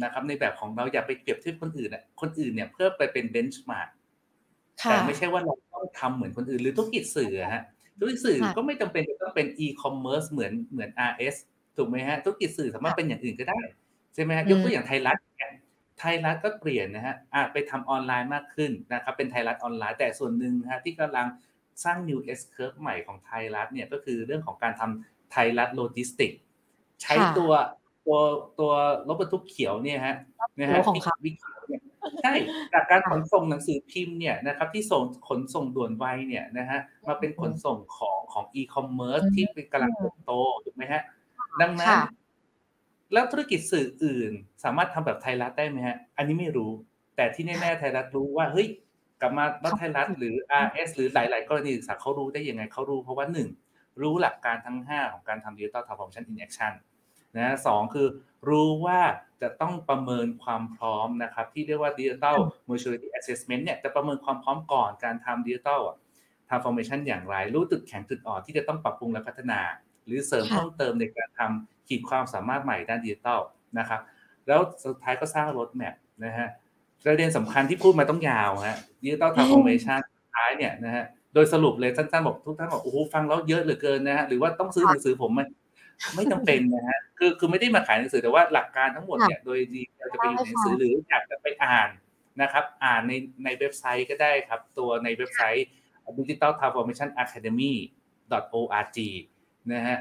นะครับ ในแบบของเราอย่าไปเปรียบเทียบคนอื่นอะคนอื่นเนี่ยเพื่อไปเป็น benchmark แต่ไม่ใช่ว่าเราต้องทำเหมือนคนอื่น หรือธุรกิจสื่อฮะ ธุรกิจสื่อก็ไม่จำเป็นจะต้องเป็นอีคอมเมิร์ซเหมือนเหมือน RS ถูกไหมฮะธุรกิจสื่อสามารถเป็นอย่างอื่นก็ได้ใช่ไหมฮะยกตัวอย่างไทยรัฐไทยรัฐก็เปลี่ยนนะฮะอ่ไปทำออนไลน์มากขึ้นนะครับเป็นไทยรัฐออนไลน์ แต่ส่วนหนึ่งฮะที่กำลังสร้าง New S Curve ใหม่ของไทยรัฐเนี่ยก็คือเรื่องของการทำไทยรัฐโลจิสติกใช้ตัวตัวตัวรถบรรทุกเขียวเนี่ยฮะนะฮะวิกเนี่ย ใช่จากการขนส่งหนังสือพิมพ์เนี่ยนะครับที่ส่งขนส่งด่วนไวเนี่ยนะฮะมาเป็นขนส่งของของอีคอมเมิร์ซที่เป็นกำลังเติบโตถูกไหมฮะดังนั้น แล้วธุรกิจสื่ออื่นสามารถทำแบบไทยรัฐได้ไหมฮะ อันนี้ไม่รู้ แต่ที่แน่ๆไทยรัฐรู้ว่าเฮ้ยกลับมารัฐไทยรัฐหรือ RS หรือหลาย ๆ กรณีศึกษาเขารู้ได้ยังไงเขารู้เพราะว่าหนึ่งรู้หลักการทั้ง 5 ของการทำ Digital Transformation in Action นะสองคือรู้ว่า จะต้องประเมินความพร้อมนะครับ ที่เรียกว่า Digital Maturity Assessment เนี่ยจะประเมินความพร้อมก่อนการทำ Digital Transformation อย่างไร รู้จุดแข็งจุดอ่อนที่จะต้องปรับปรุงและพัฒนา หรือเสริมเพิ่มเติมในการทำขีดความสามารถใหม่ด้านดิจิทัลนะครับแล้วสุดท้ายก็สร้าง roadmap นะฮะประเด็นสำคัญที่พูดมาต้องยาวฮะ Digital Transformation สุดท้ายเนี่ยนะฮะโดยสรุปเลยสั้นๆบอกทุกท่านบอกโอ้โหฟังแล้วเยอะเหลือเกินนะฮะหรือว่าต้องซื้อหนังสือผมไหม ไม่จำเป็นนะฮะคือคือไม่ได้มาขายหนังสือแต่ว่าหลักการทั้งหมดเนี่ยโดย detail จะไปอยู่ในหนังสือหรืออยากจะไปอ่านนะครับ อ่านในในเว็บไซต์ก็ได้ครับ ตัวในเว็บไซต์ digital transformation academy org นะฮะ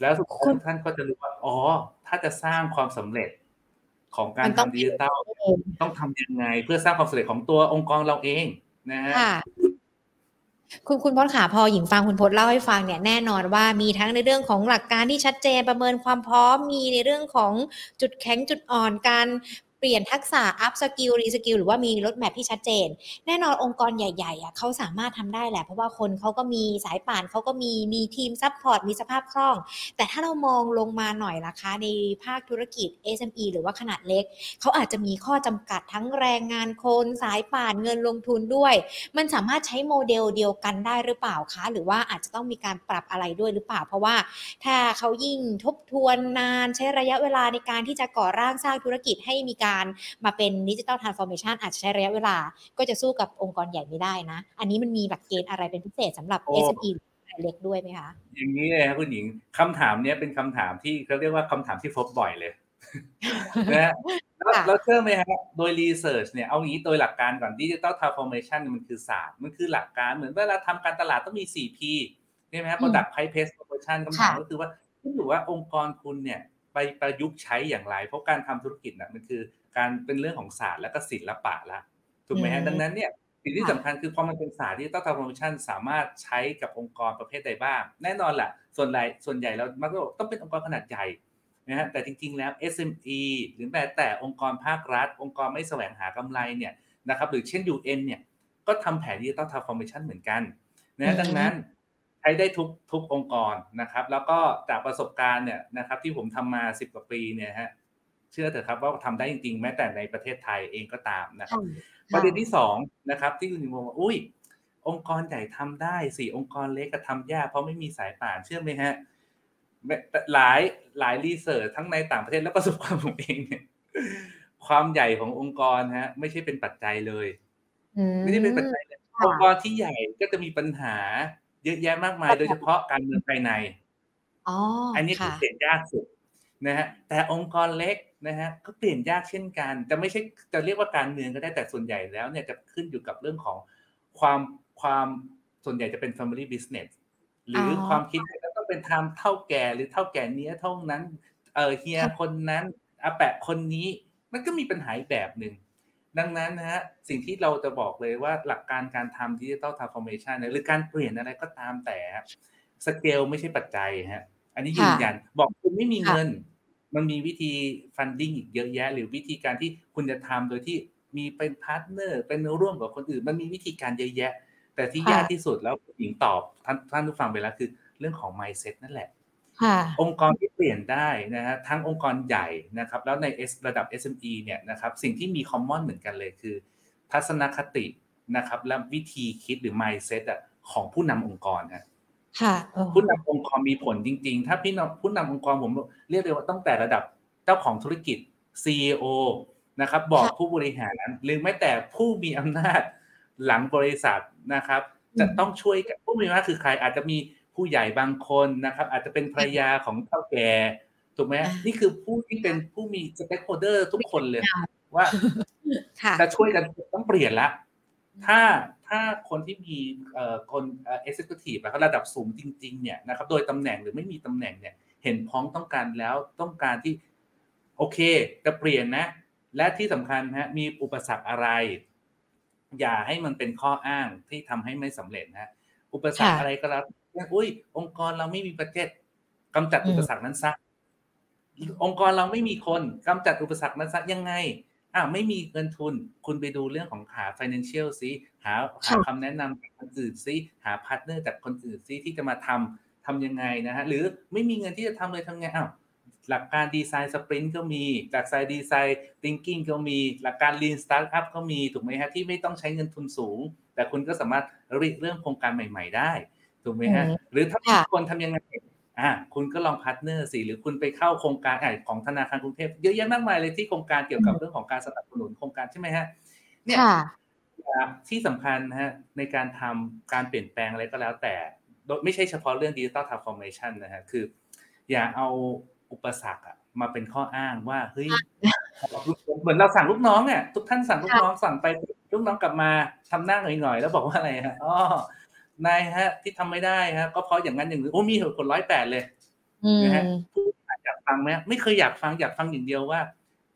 แล้วทุกท่านก็จะรู้ว่าอ๋อ ถ้าจะสร้างความสำเร็จของการทำดิจิทัลต้องทำยังไง เพื่อสร้างความสำเร็จของตัวองค์กรเราเองนะฮะ คุณคุณพจน์ขาพอหญิงฟังคุณพจน์เล่าให้ฟังเนี่ยแน่นอนว่ามีทั้งในเรื่องของหลักการที่ชัดเจนประเมินความพร้อมมีในเรื่องของจุดแข็งจุดอ่อนการ เปลี่ยนทักษะ upskill reskill หรือว่ามี roadmap ที่ชัดเจน แน่นอนองค์กรใหญ่ๆอะเขาสามารถทำได้แหละ เพราะว่าคนเขาก็มีสายป่านเขาก็มีมีทีม support มีสภาพคล่อง แต่ถ้าเรามองลงมาหน่อยล่ะคะในภาคธุรกิจ SME หรือว่าขนาดเล็ก เขาอาจจะมีข้อจำกัดทั้งแรงงานคนสายป่านเงินลงทุนด้วย มันสามารถใช้โมเดลเดียวกันได้หรือเปล่าคะ หรือว่าอาจจะต้องมีการปรับอะไรด้วยหรือเปล่า เพราะว่าถ้าเขายิ่งทบทวนนานใช้ระยะเวลาในการที่จะก่อร่างสร้างธุรกิจให้มีการมาเป็นดิจิ t a ลทรานส์ฟอร์เมชันอาจจะใช้ระยะเวลา ก็จะสู้กับองค์กรใหญ่ไม่ได้นะ อันนี้มันมีหลักเกณฑ์อะไรเป็นพิเศษสำหรับโอ้ SME หรือรายเล็กด้วยไหมคะ อย่างนี้เลยครับคุณหญิงคำถามเนี้ยเป็นคำถามที่เขาเรียกว่าคำถามที่พบบ่อยเลยนะฮะแล้วค่ะแล้วเชื่อไหมฮะโดย research เนี่ยเอางี้โดยหลักการก่อน Digital Transformation มันคือศาสตร์ มันคือหลักการเหมือนเวลาทำการตลาดต้องมี 4P ใช่ไหมฮะ product price place promotion คำถามค่ะก็คือว่าขึ้นอยู่ว่าองค์กรคุณเนี่ย ไปประยุกต์ใช้อย่างไร เพราะการทำธุรกิจน่ะมันคือ การเป็นเรื่องของศาสตร์และก็ศิลปะละถูกไหมฮะดังนั้นเนี่ยสิ่งที่สำคัญคือพอมันเป็นศาสตร์ที่ต้องทำโปรโมชั่นสามารถใช้กับองค์กรประเภทใดบ้าง แน่นอนแหละส่วนใหญ่ส่วนใหญ่เรามักจะบอกต้องเป็นองค์กรขนาดใหญ่นะฮะแต่จริง ๆ แล้ว SME หรือแม้แต่องค์กรภาครัฐ องค์กรไม่แสวงหากำไรเนี่ยนะครับหรือเช่น UN เนี่ยก็ทำแผน Digital Transformation เหมือนกันนะอืฮะมดังนั้นใช้ได้ทุกทุกองค์กรนะครับ แล้วก็จากประสบการณ์เนี่ยนะครับที่ผมทำมา10กว่าปีเนี่ยฮะเชื่อเถอะครับว่าทำได้จริงๆ แม้แต่ในประเทศไทยเองก็ตามนะครับ ประเด็นที่สองนะครับ ที่คุณหญิงบอกว่าอุ้ย องค์กรใหญ่ทำได้สิองค์กรเล็กก็ทำยากเพราะไม่มีสายป่านเชื่อไหมฮะแม้แต่หลายหลาย research ทั้งในต่างประเทศและประสบการณ์ผมเองเนี่ยความใหญ่ขององค์กรฮะ ไม่ใช่เป็นปัจจัยเลยอืมไม่ได้เป็นปัจจัยเลยค่ะองค์กรที่ใหญ่ก็จะมีปัญหา เยอะแยะมากมาย โดยเฉพาะการเมืองภายในอ๋ออันนี้คือค่ะเปลี่ยนยากสุดนะฮะแต่องค์กรเล็กนะฮะก็เปลี่ยนยากเช่นกัน จะไม่ใช่จะเรียกว่าการเมืองก็ได้แต่ส่วนใหญ่แล้วเนี่ยจะขึ้นอยู่กับเรื่องของความความส่วนใหญ่จะเป็น family business หรือออความคิดว่าต้องเป็นทำเท่าแก่หรือเท่าแก่เนี้ยเท่านั้นเออเฮียคนนั้นอาแปะคนนี้ มันก็มีปัญหาอีกแบบหนึ่ง ดังนั้นนะฮะสิ่งที่เราจะบอกเลยว่าหลักการการทำ Digital Transformation หรือการเปลี่ยนอะไรก็ตามแต่สเกลไม่ใช่ปัจจัยฮะอันนี้ยืนยันบอกคุณไม่มีเงิน มันมีวิธี funding อีกเยอะแยะ หรือวิธีการที่คุณจะทำโดยที่มีเป็น partner เป็นร่วมกับคนอื่น มันมีวิธีการเยอะแยะ แต่ที่ค่ะยากที่สุดแล้วคุณหญิงตอบท่านท่านผู้ฟังไปแล้วคือ เรื่องของ mindset นั่นแหละค่ะ องค์กรที่เปลี่ยนได้นะฮะทั้งองค์กรใหญ่นะครับ แล้วใน S ระดับ SME เนี่ยนะครับสิ่งที่มีคอมมอนเหมือนกันเลยคือ ทัศนคตินะครับ และวิธีคิดหรือ mindset อะของผู้นำองค์กรฮะค่ะเออผู้นำองค์กรมีผลจริง ๆ ถ้าพี่นำผู้นำองค์กรผมเรียกเลยว่าตั้งแต่ระดับเจ้าของธุรกิจ CEO นะครับ บอกค่ะผู้บริหารหรือแม้แต่ผู้มีอำนาจหลังบริษัทนะครับ จะต้องช่วยกันผู้มีอำนาจคือใครอาจจะมี ผู้ใหญ่บางคนนะครับ อาจจะเป็นภรรยาของเถ้าแก่ถูกไหมอ่านี่คือผู้ที่เป็นผู้มี stakeholder ทุกคนเลย ว่าค่ะจะช่วยกันต้องเปลี่ยนละถ้าถ้าคนที่มีเอ่อคนเอ่อ executive อะระดับสูงจริง ๆ เนี่ยนะครับ โดยตำแหน่งหรือไม่มีตำแหน่งเนี่ย เห็นพ้องต้องกันแล้วต้องการที่ โอเค จะเปลี่ยนนะ และที่สำคัญฮะมีอุปสรรคอะไร อย่าให้มันเป็นข้ออ้างที่ทำให้ไม่สำเร็จนะอุปสรรคค่ะอะไรก็แล้ว อุ้ย องค์กรเราไม่มี budget กำจัดอืมอุปสรรคนั้นซะองค์กรเราไม่มีคนกำจัดอุปสรรคนั้นซะยังไงอ่าไม่มีเงินทุน คุณไปดูเรื่องของหา financial ซิหาหาคำแนะนำจากคนอื่นซิหา partner จากคนอื่นซิที่จะมาทำทำยังไงนะฮะหรือไม่มีเงินที่จะทำเลยทำไงอ้าวหลักการ Design Sprint ก็มีหลักการ Design Thinking ก็มี หลักการ lean startup ก็มีถูกไหมฮะที่ไม่ต้องใช้เงินทุนสูง แต่คุณก็สามารถริเริ่มโครงการใหม่ ๆ ได้ ถูกไหมฮะอืมหรือถ้าขาดคนทำยังไงอ่าคุณก็ลอง partner สิหรือคุณไปเข้าโครงการอะของธนาคารกรุงเทพเยอะแยะมากมายเลยที่โครงการเกี่ยวกับเรื่องของการสนับสนุนโครงการใช่ไหมฮะเนี่ยค่ะที่สำคัญนะฮะในการทำการเปลี่ยนแปลงอะไรก็แล้วแต่โดยไม่ใช่เฉพาะเรื่อง Digital Transformation นะฮะคือ อย่าเอาอุปสรรคอะมาเป็นข้ออ้างว่าเฮ้ยเหมือนเราสั่งลูกน้องเนี่ยทุกท่านสั่งลูกน้องสั่งไปลูกน้องกลับมาทำหน้าหน่อยๆแล้วบอกว่าอะไรฮะอ๋อ นายฮะ ที่ทำไม่ได้ฮะก็เพราะอย่างนั้นอย่างนี้โอ้มีเหตุผลร้อยแปดเลยอืมนะฮะผู้อยากฟังไหมไม่เคยอยากฟังอยากฟังอย่างเดียวว่า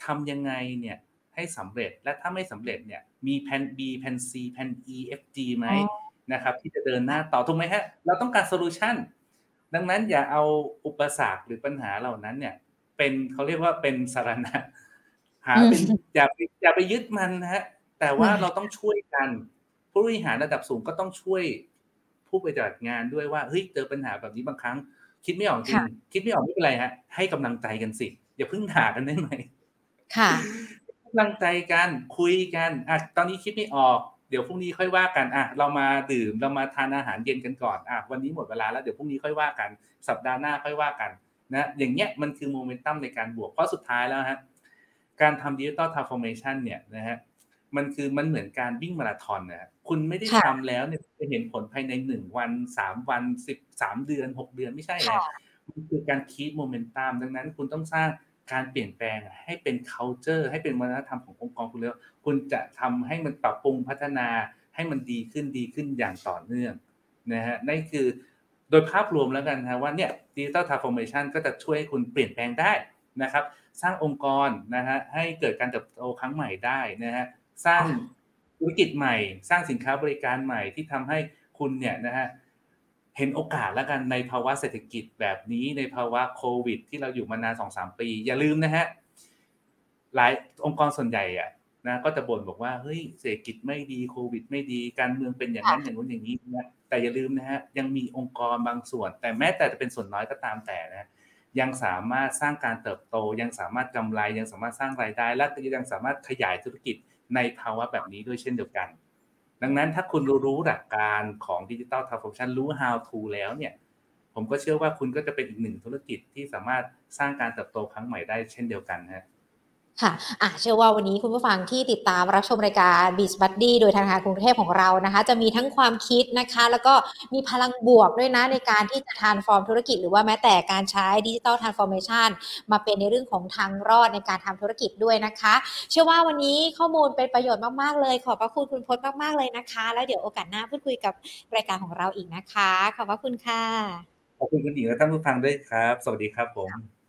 ทำยังไงเนี่ย ให้สำเร็จและถ้าไม่สำเร็จเนี่ย มีแผน B แผน C แผน E F G ไหมอ๋อนะครับ ที่จะเดินหน้าต่อถูกไหมฮะ เราต้องการโซลูชันดังนั้นอย่าเอาอุปสรรคหรือปัญหาเหล่านั้นเนี่ย เป็นเขาเรียกว่าเป็นสารณะหาเป็นอย่าไปอย่าไปยึดมันนะฮะแต่ว่าเราต้องช่วยกัน ผู้บริหารระดับสูงก็ต้องช่วย ผู้ปฏิบัติงานด้วยว่าเฮ้ยเจอปัญหาแบบนี้บางครั้ง คิดไม่ออกจริงคิดไม่ออกไม่เป็นไรฮะให้กำลังใจกันสิอย่าเพิ่งด่ากันได้ไหมค่ะกำลังใจกันคุยกันอะตอนนี้คิดไม่ออกเดี๋ยวพรุ่งนี้ค่อยว่ากันอะเรามาดื่มเรามาทานอาหารเย็นกันก่อนอะวันนี้หมดเวลาแล้วเดี๋ยวพรุ่งนี้ค่อยว่ากัน สัปดาห์หน้าค่อยว่ากันนะอย่างเงี้ยมันคือโมเมนตัมในการบวกเพราะสุดท้ายแล้วฮะการทำ Digital Transformation เนี่ยนะฮะ มันคือมันเหมือนการวิ่งมาราธอนนะคุณไม่ได้ทำแล้วเนี่ยจะเห็นผลภายในหนึ่งวันสามวันสิบสามเดือนหกเดือนไม่ใช่นะมันคือการ keep momentum ดังนั้นคุณต้องสร้างการเปลี่ยนแปลงให้เป็น culture ให้เป็นวัฒนธรรมขององค์กรคุณแล้วคุณจะทำให้มันปรับปรุงพัฒนาให้มันดีขึ้นดีขึ้นอย่างต่อเนื่องนะฮะนั่นคือโดยภาพรวมแล้วกันนะว่าเนี่ยดิจิตอลทรานส์ฟอร์เมชันก็จะช่วยคุณเปลี่ยนแปลงได้นะครับ สร้างองค์กรนะฮะให้เกิดการเติบโตครั้งใหม่ได้นะฮะ สร้างธุรกิจใหม่ สร้างสินค้าบริการใหม่ที่ทำให้คุณเนี่ยนะฮะเห็นโอกาสแล้วกันในภาวะเศรษฐกิจแบบนี้ในภาวะโควิด ที่เราอยู่มานานสองสามปี อย่าลืมนะฮะหลายองค์กรส่วนใหญ่อะนะก็จะบ่นบอกว่าเฮ้ยเศรษฐกิจไม่ดีโควิด ไม่ดีการเมืองเป็นอย่างนั้นอย่างนู้นอย่างนี้นะแต่อย่าลืมนะฮะยังมีองค์กรบางส่วน แต่แม้แต่จะเป็นส่วนน้อยก็ตามแต่นะยังสามารถสร้างการเติบโต ยังสามารถกำไรยังสามารถสร้างรายได้ และยังสามารถขยายธุรกิจ ในภาวะแบบนี้ด้วยเช่นเดียวกัน ดังนั้นถ้าคุณรู้หลักการของ digital transformation รู้ how to แล้วเนี่ย ผมก็เชื่อว่าคุณก็จะเป็นอีกหนึ่งธุรกิจที่สามารถสร้างการเติบโตครั้งใหม่ได้เช่นเดียวกันฮะ ค่ะอะเชื่อว่าวันนี้คุณผู้ฟังที่ติดตามรับชมรายการ Biz Buddy โดยธนาคารกรุงเทพของเรานะคะ จะมีทั้งความคิดนะคะ แล้วก็มีพลังบวกด้วยนะในการที่จะ transform ธุรกิจ หรือว่าแม้แต่การใช้ digital transformation มาเป็นในเรื่องของทางรอดในการทำธุรกิจด้วยนะคะ เชื่อว่าวันนี้ข้อมูลเป็นประโยชน์มาก ๆ เลย ขอบพระคุณคุณพจน์มาก ๆ เลยนะคะ แล้วเดี๋ยวโอกาสหน้าพูดคุยกับรายการของเราอีกนะคะ ขอบพระคุณค่ะ ขอบคุณคุณหญิงและท่านผู้ฟังด้วยครับ สวัสดีครับผม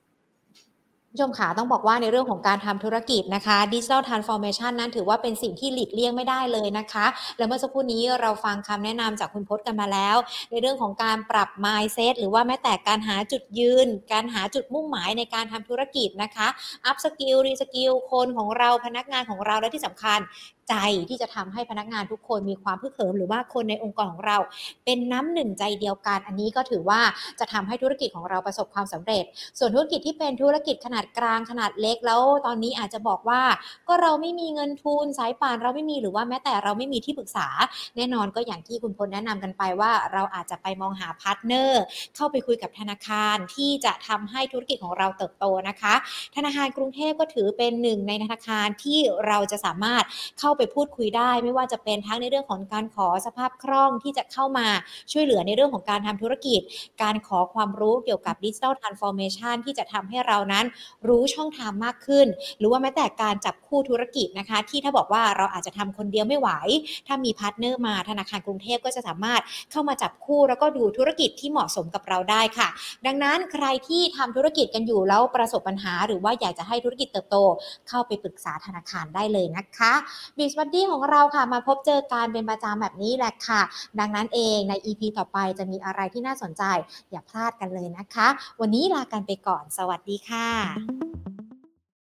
ผู้ชมขาต้องบอกว่าในเรื่องของการทำธุรกิจนะคะ digital transformation นั้นถือว่าเป็นสิ่งที่หลีกเลี่ยงไม่ได้เลยนะคะ และเมื่อสักครู่นี้เราฟังคำแนะนำจากคุณพจน์กันมาแล้ว ในเรื่องของการปรับ mindset หรือว่าแม้แต่การหาจุดยืน การหาจุดมุ่งหมายในการทำธุรกิจนะคะ upskill reskill คนของเราพนักงานของเราและที่สำคัญ ใจที่จะทำให้พนักงานทุกคนมีความฮึกเหิมหรือว่าคนในองค์กรของเรา เป็นน้ำหนึ่งใจเดียวกัน อันนี้ก็ถือว่าจะทำให้ธุรกิจของเราประสบความสำเร็จ ส่วนธุรกิจที่เป็นธุรกิจขนาดกลางขนาดเล็กแล้ว ตอนนี้อาจจะบอกว่า ก็เราไม่มีเงินทุนสายป่านเราไม่มีหรือว่าแม้แต่เราไม่มีที่ปรึกษา แน่นอนก็อย่างที่คุณพจน์แนะนำกันไปว่าเราอาจจะไปมองหา partner เข้าไปคุยกับธนาคารที่จะทำให้ธุรกิจของเราเติบโตนะคะ ธนาคารกรุงเทพก็ถือเป็นหนึ่งในธนาคารที่เราจะสามารถเข้าไปไปพูดคุยได้ ไม่ว่าจะเป็นทั้งในเรื่องของการขอสภาพคล่องที่จะเข้ามาช่วยเหลือในเรื่องของการทำธุรกิจ การขอความรู้เกี่ยวกับ digital transformation ที่จะทำให้เรานั้นรู้ช่องทางมากขึ้น หรือว่าแม้แต่การจับคู่ธุรกิจนะคะ ที่ถ้าบอกว่าเราอาจจะทำคนเดียวไม่ไหว ถ้ามี partner มาธนาคารกรุงเทพก็จะสามารถเข้ามาจับคู่แล้วก็ดูธุรกิจที่เหมาะสมกับเราได้ค่ะ ดังนั้นใครที่ทำธุรกิจกันอยู่แล้วประสบปัญหา หรือว่าอยากจะให้ธุรกิจเติบโต เข้าไปปรึกษาธนาคารได้เลยนะคะบิสบัดดี้ของเราค่ะ มาพบเจอการเป็นประจำแบบนี้แหละค่ะ ดังนั้นเองใน EP ต่อไปจะมีอะไรที่น่าสนใจ อย่าพลาดกันเลยนะคะ วันนี้ลากันไปก่อน สวัสดีค่ะ